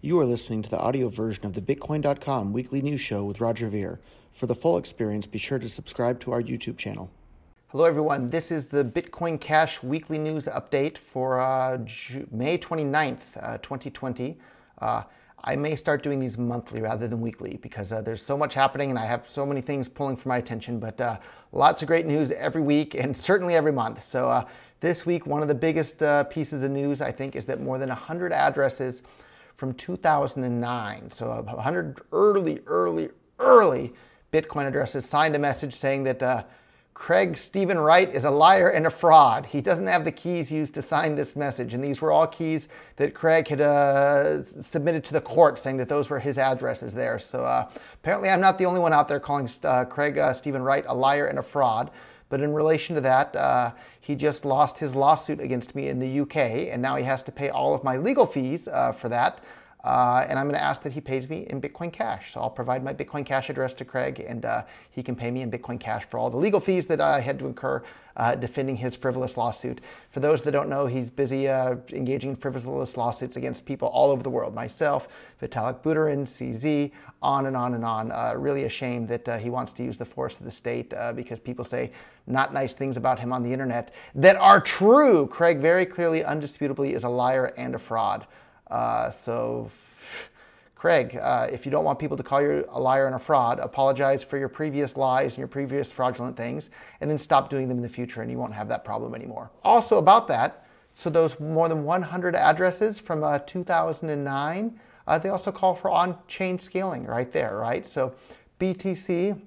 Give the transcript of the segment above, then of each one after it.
You are listening to the audio version of the Bitcoin.com weekly news show with Roger Ver. For the full experience, be sure to subscribe to our YouTube channel. Hello, everyone. This is the Bitcoin Cash weekly news update for uh, May 29th, uh, 2020. Uh, I may start doing these monthly rather than weekly because uh, there's so much happening and I have so many things pulling for my attention. But uh, lots of great news every week and certainly every month. So, uh, this week, one of the biggest pieces of news, I think, is that more than 100 addresses from 2009. So 100 early, early, early Bitcoin addresses signed a message saying that uh, Craig Stephen Wright is a liar and a fraud. He doesn't have the keys used to sign this message. And these were all keys that Craig had uh, submitted to the court saying that those were his addresses there. So uh, apparently, I'm not the only one out there calling uh, Craig uh, Stephen Wright a liar and a fraud. But in relation to that, uh, he just lost his lawsuit against me in the UK, and now he has to pay all of my legal fees uh, for that. Uh, and I'm going to ask that he pays me in Bitcoin Cash. So I'll provide my Bitcoin Cash address to Craig, and uh, he can pay me in Bitcoin Cash for all the legal fees that I had to incur uh, defending his frivolous lawsuit. For those that don't know, he's busy uh, engaging in frivolous lawsuits against people all over the world. Myself, Vitalik Buterin, CZ, on and on and on. Uh, really a shame that uh, he wants to use the force of the state because people say not nice things about him on the internet that are true. Craig very clearly, undisputably, is a liar and a fraud. Uh, so, Craig, uh, if you don't want people to call you a liar and a fraud, apologize for your previous lies and your previous fraudulent things, and then stop doing them in the future, and you won't have that problem anymore. Also, about that, so those more than 100 addresses from uh, 2009, uh, they also call for on-chain scaling right there, right? So, BTC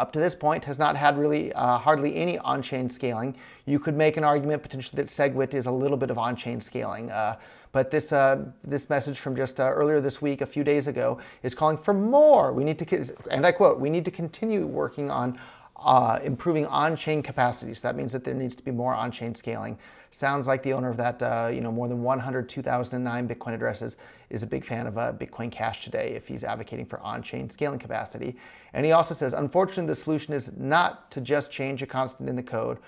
up to this point has not had really uh, hardly any on-chain scaling. You could make an argument potentially that SegWit is a little bit of on-chain scaling. Uh, but this, uh, this message from just uh, earlier this week, a few days ago, is calling for more. We need to, and I quote, we need to continue working on uh, improving on-chain capacities. That means that there needs to be more on-chain scaling. Sounds like the owner of that, uh, you know, more than 100 2009 Bitcoin addresses is a big fan of uh, Bitcoin Cash today if he's advocating for on-chain scaling capacity. And he also says, unfortunately, the solution is not to just change a constant in the code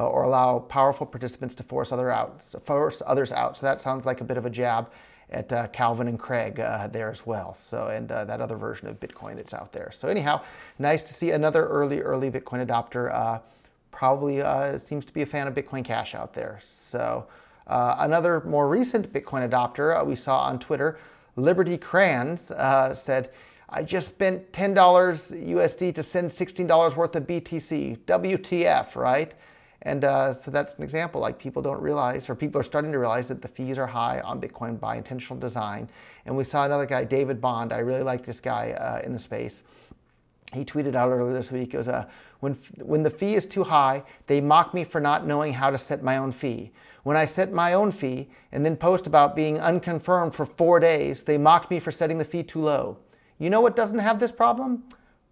uh, or allow powerful participants to force other out, force others out. So that sounds like a bit of a jab at uh, Calvin and Craig uh, there as well. So and uh, that other version of Bitcoin that's out there. So anyhow, nice to see another early early Bitcoin adopter. Uh, probably uh, seems to be a fan of Bitcoin Cash out there. So another more recent Bitcoin adopter we saw on Twitter, Liberty Crayons said. I just spent $10 USD to send $16 worth of BTC. WTF, right? And uh, so that's an example. Like people don't realize, or people are starting to realize that the fees are high on Bitcoin by intentional design. And we saw another guy, David Bond. I really like this guy uh, in the space. He tweeted out earlier this week. It was uh, when when the fee is too high, they mock me for not knowing how to set my own fee. When I set my own fee and then post about being unconfirmed for four days, they mock me for setting the fee too low. You know what doesn't have this problem?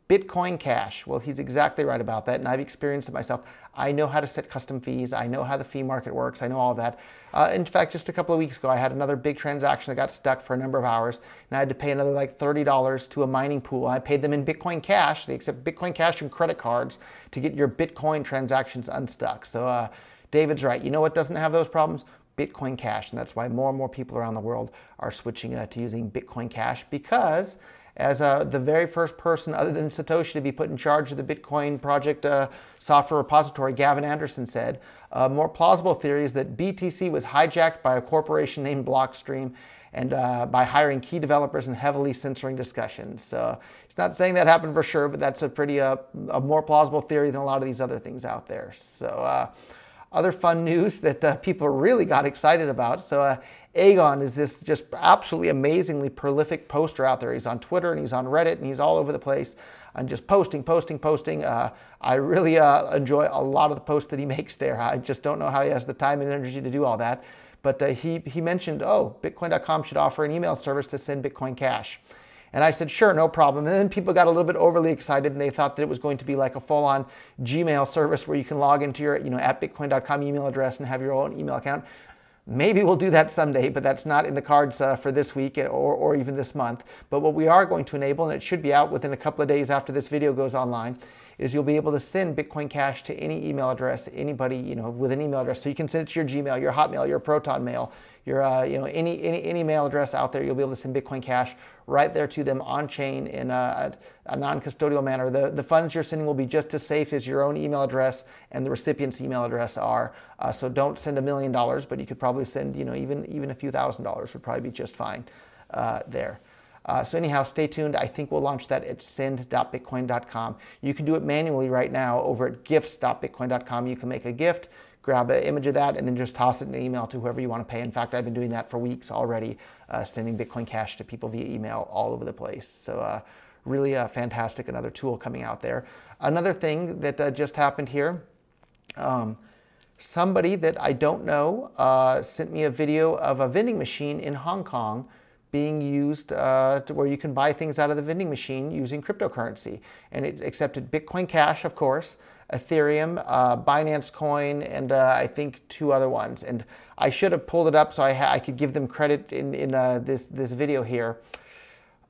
Bitcoin Cash. Well, he's exactly right about that, and I've experienced it myself. I know how to set custom fees. I know how the fee market works. I know all that. Uh, in fact, just a couple of weeks ago, I had another big transaction that got stuck for a number of hours, and I had to pay another like $30 to a mining pool. I paid them in Bitcoin Cash. They accept Bitcoin Cash and credit cards to get your Bitcoin transactions unstuck. So uh, David's right. You know what doesn't have those problems? Bitcoin Cash, and that's why more and more people around the world are switching uh, to using Bitcoin Cash because as uh, the very first person other than Satoshi to be put in charge of the Bitcoin project uh, software repository, Gavin Andresen said. A more plausible theory is that BTC was hijacked by a corporation named Blockstream and uh, by hiring key developers and heavily censoring discussions. So it's not saying that happened for sure, but that's a pretty uh, a more plausible theory than a lot of these other things out there. So uh, other fun news that uh, people really got excited about. So Aegon is this just absolutely amazingly prolific poster out there. He's on Twitter and he's on Reddit and he's all over the place and just posting, posting, posting. Uh, I really uh, enjoy a lot of the posts that he makes there. I just don't know how he has the time and energy to do all that. But uh, he, he mentioned, oh, Bitcoin.com should offer an email service to send Bitcoin Cash. And I said, sure, no problem. And then people got a little bit overly excited and they thought that it was going to be like a full on Gmail service where you can log into your, you know, at bitcoin.com email address and have your own email account. Maybe we'll do that someday, but that's not in the cards uh, for this week or, or even this month. But what we are going to enable, and it should be out within a couple of days after this video goes online, is you'll be able to send Bitcoin Cash to any email address, anybody, you know, with an email address. So you can send it to your Gmail, your Hotmail, your Proton Mail, your uh, you know any, any any mail address out there, you'll be able to send Bitcoin Cash right there to them on chain in a, a non-custodial manner. The the funds you're sending will be just as safe as your own email address and the recipient's email address are. Uh, so don't send a million dollars, but you could probably send you know even even a few thousand dollars would probably be just fine uh, there. Uh, so anyhow, stay tuned. I think we'll launch that at send.bitcoin.com. You can do it manually right now over at gifts.bitcoin.com. You can make a gift, grab an image of that, and then just toss it in an email to whoever you want to pay. In fact, I've been doing that for weeks already, uh, sending Bitcoin Cash to people via email all over the place. So uh, really uh, fantastic, another tool coming out there. Another thing that uh, just happened here. Um, somebody that I don't know uh, sent me a video of a vending machine in Hong Kong being used uh, to where you can buy things out of the vending machine using cryptocurrency. And it accepted Bitcoin Cash, of course, Ethereum, uh, Binance Coin, and uh, I think two other ones. And I should have pulled it up so I, ha- I could give them credit in, in uh, this, this video here.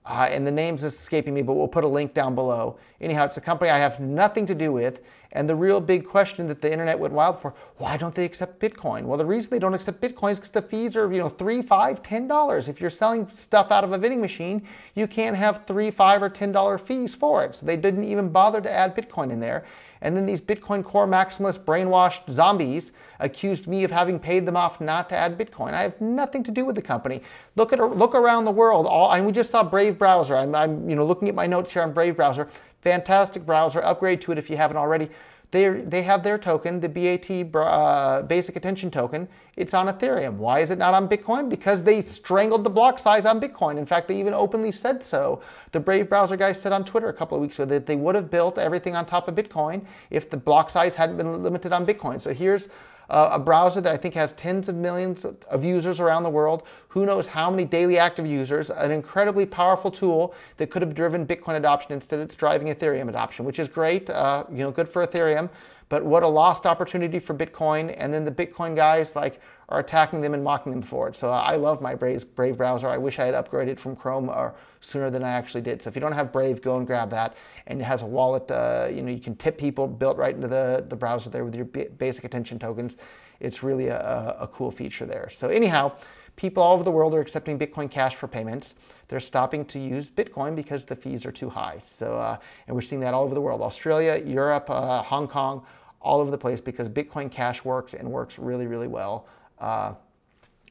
Uh, and the name's escaping me, but we'll put a link down below. Anyhow, it's a company I have nothing to do with. And the real big question that the internet went wild for, why don't they accept Bitcoin? Well, the reason they don't accept Bitcoin is because the fees are, you know, three, five, ten dollars. If you're selling stuff out of a vending machine, you can't have three, five, or ten dollar fees for it. So they didn't even bother to add Bitcoin in there. And then these Bitcoin core maximalist brainwashed zombies accused me of having paid them off not to add Bitcoin. I have nothing to do with the company. Look at look around the world. All and we just saw Brave browser. I'm, I'm you know looking at my notes here on Brave browser. Fantastic browser. Upgrade to it if you haven't already. They, they have their token, the BAT uh, Basic Attention Token. It's on Ethereum. Why is it not on Bitcoin? Because they strangled the block size on Bitcoin. In fact, they even openly said so. The Brave browser guy said on Twitter a couple of weeks ago that they would have built everything on top of Bitcoin if the block size hadn't been limited on Bitcoin. So here's uh, a browser that I think has tens of millions of users around the world. Who knows how many daily active users? An incredibly powerful tool that could have driven Bitcoin adoption. Instead, it's driving Ethereum adoption, which is great. Uh, you know, good for Ethereum. But what a lost opportunity for Bitcoin. And then the Bitcoin guys like are attacking them and mocking them for it. So I love my Brave, Brave browser. I wish I had upgraded from Chrome or sooner than I actually did. So if you don't have Brave, go and grab that. And it has a wallet. Uh, you know, you can tip people built right into the, the browser there with your basic attention tokens. It's really a, a cool feature there. So anyhow, people all over the world are accepting Bitcoin Cash for payments. They're stopping to use Bitcoin because the fees are too high. So, uh, and we're seeing that all over the world: Australia, Europe, uh, Hong Kong, all over the place because Bitcoin Cash works and works really, really well. Uh,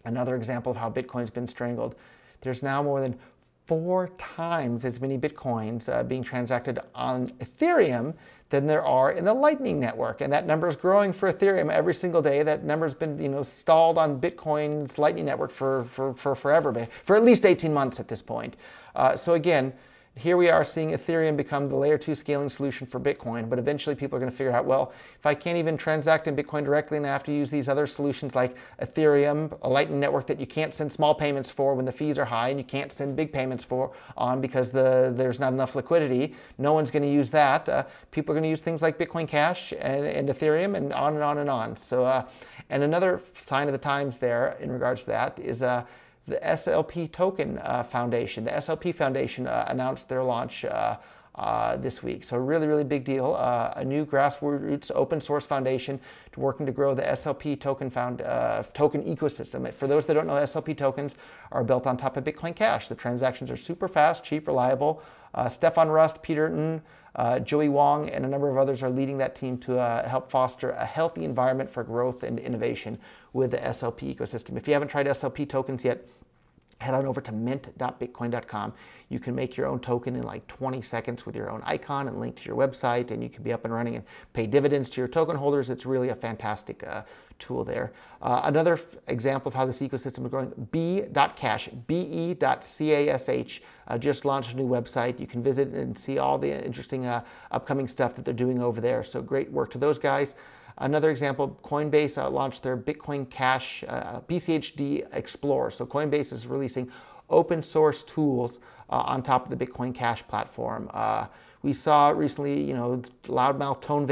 another example of how Bitcoin's been strangled. There's now more than four times as many Bitcoins uh, being transacted on Ethereum than there are in the Lightning Network. And that number is growing for Ethereum every single day. That number has been you know, stalled on Bitcoin's Lightning Network for, for, for forever, for at least 18 months at this point. Uh, so again, here we are seeing Ethereum become the layer two scaling solution for Bitcoin, but eventually people are going to figure out, well, if I can't even transact in Bitcoin directly and I have to use these other solutions like Ethereum, a Lightning network that you can't send small payments for when the fees are high and you can't send big payments for on because the, there's not enough liquidity, no one's going to use that. Uh, people are going to use things like Bitcoin Cash and, and, Ethereum and on and on and on. So, uh, and another sign of the times there in regards to that is uh, the SLP Token uh, Foundation. The SLP Foundation uh, announced their launch uh, uh this week. So, really, really big deal. Uh, a new grassroots open source foundation to working to grow the SLP token, found, uh, token ecosystem. For those that don't know, SLP tokens are built on top of Bitcoin Cash. The transactions are super fast, cheap, reliable. Stefan Rust, Peter uh, Joey Wong and a number of others are leading that team to help foster a healthy environment for growth and innovation with the SLP ecosystem. If you haven't tried SLP tokens yet, head on over to mint.bitcoin.com. You can make your own token in like 20 seconds with your own icon and link to your website, and you can be up and running and pay dividends to your token holders. It's really a fantastic uh, tool there. Uh, another f- example of how this ecosystem is growing, b.cash, be.cash, uh, just launched a new website. You can visit and see all the interesting uh, upcoming stuff that they're doing over there. So great work to those guys. Another example, Coinbase uh, launched their Bitcoin Cash uh, BCHD Explorer. So Coinbase is releasing open source tools uh, on top of the Bitcoin Cash platform. Uh, we saw recently, you know, loudmouth Tone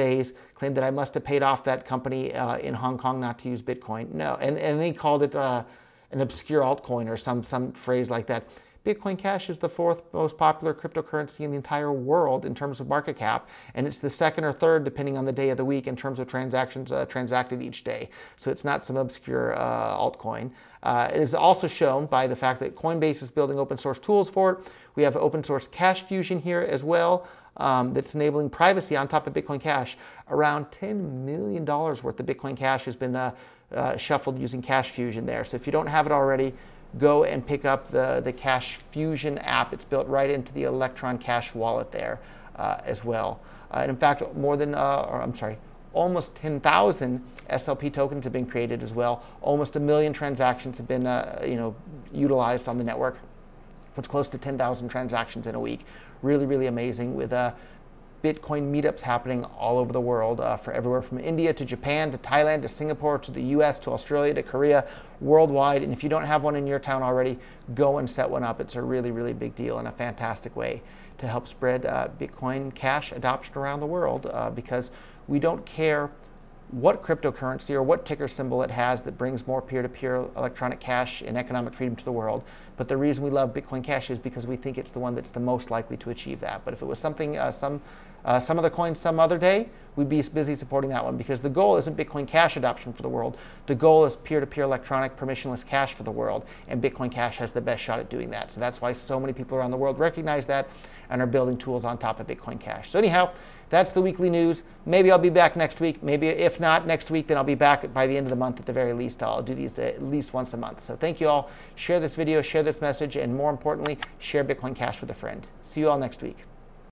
claimed that I must have paid off that company uh, in Hong Kong not to use Bitcoin. No, and, and they called it uh, an obscure altcoin or some, some phrase like that. Bitcoin Cash is the fourth most popular cryptocurrency in the entire world in terms of market cap, and it's the second or third, depending on the day of the week, in terms of transactions uh, transacted each day. So it's not some obscure uh, altcoin. Uh, it is also shown by the fact that Coinbase is building open source tools for it. We have open source Cash Fusion here as well. Um, that's enabling privacy on top of Bitcoin Cash. Around $10 million worth of Bitcoin Cash has been uh, uh, shuffled using Cash Fusion there. So if you don't have it already, go and pick up the, the Cash Fusion app. It's built right into the Electron Cash wallet there uh, as well. Uh, and in fact, more than, uh, or I'm sorry, almost 10,000 SLP tokens have been created as well. Almost a million transactions have been, uh, you know, utilized on the network. It's close to 10,000 transactions in a week. Really, really amazing with uh, Bitcoin meetups happening all over the world uh, for everywhere from India to Japan to Thailand to Singapore to the US to Australia to Korea, worldwide. And if you don't have one in your town already, go and set one up. It's a really, really big deal and a fantastic way to help spread uh, Bitcoin Cash adoption around the world uh, because we don't care what cryptocurrency or what ticker symbol it has that brings more peer to peer electronic cash and economic freedom to the world. But the reason we love Bitcoin Cash is because we think it's the one that's the most likely to achieve that. But if it was something, uh, some, uh, some other coin some other day, we'd be busy supporting that one because the goal isn't Bitcoin Cash adoption for the world. The goal is peer to peer electronic permissionless cash for the world. And Bitcoin Cash has the best shot at doing that. So that's why so many people around the world recognize that and are building tools on top of Bitcoin Cash. So, anyhow, that's the weekly news. Maybe I'll be back next week. Maybe if not next week, then I'll be back by the end of the month at the very least. I'll do these at least once a month. So thank you all. Share this video, share this message, and more importantly, share Bitcoin Cash with a friend. See you all next week.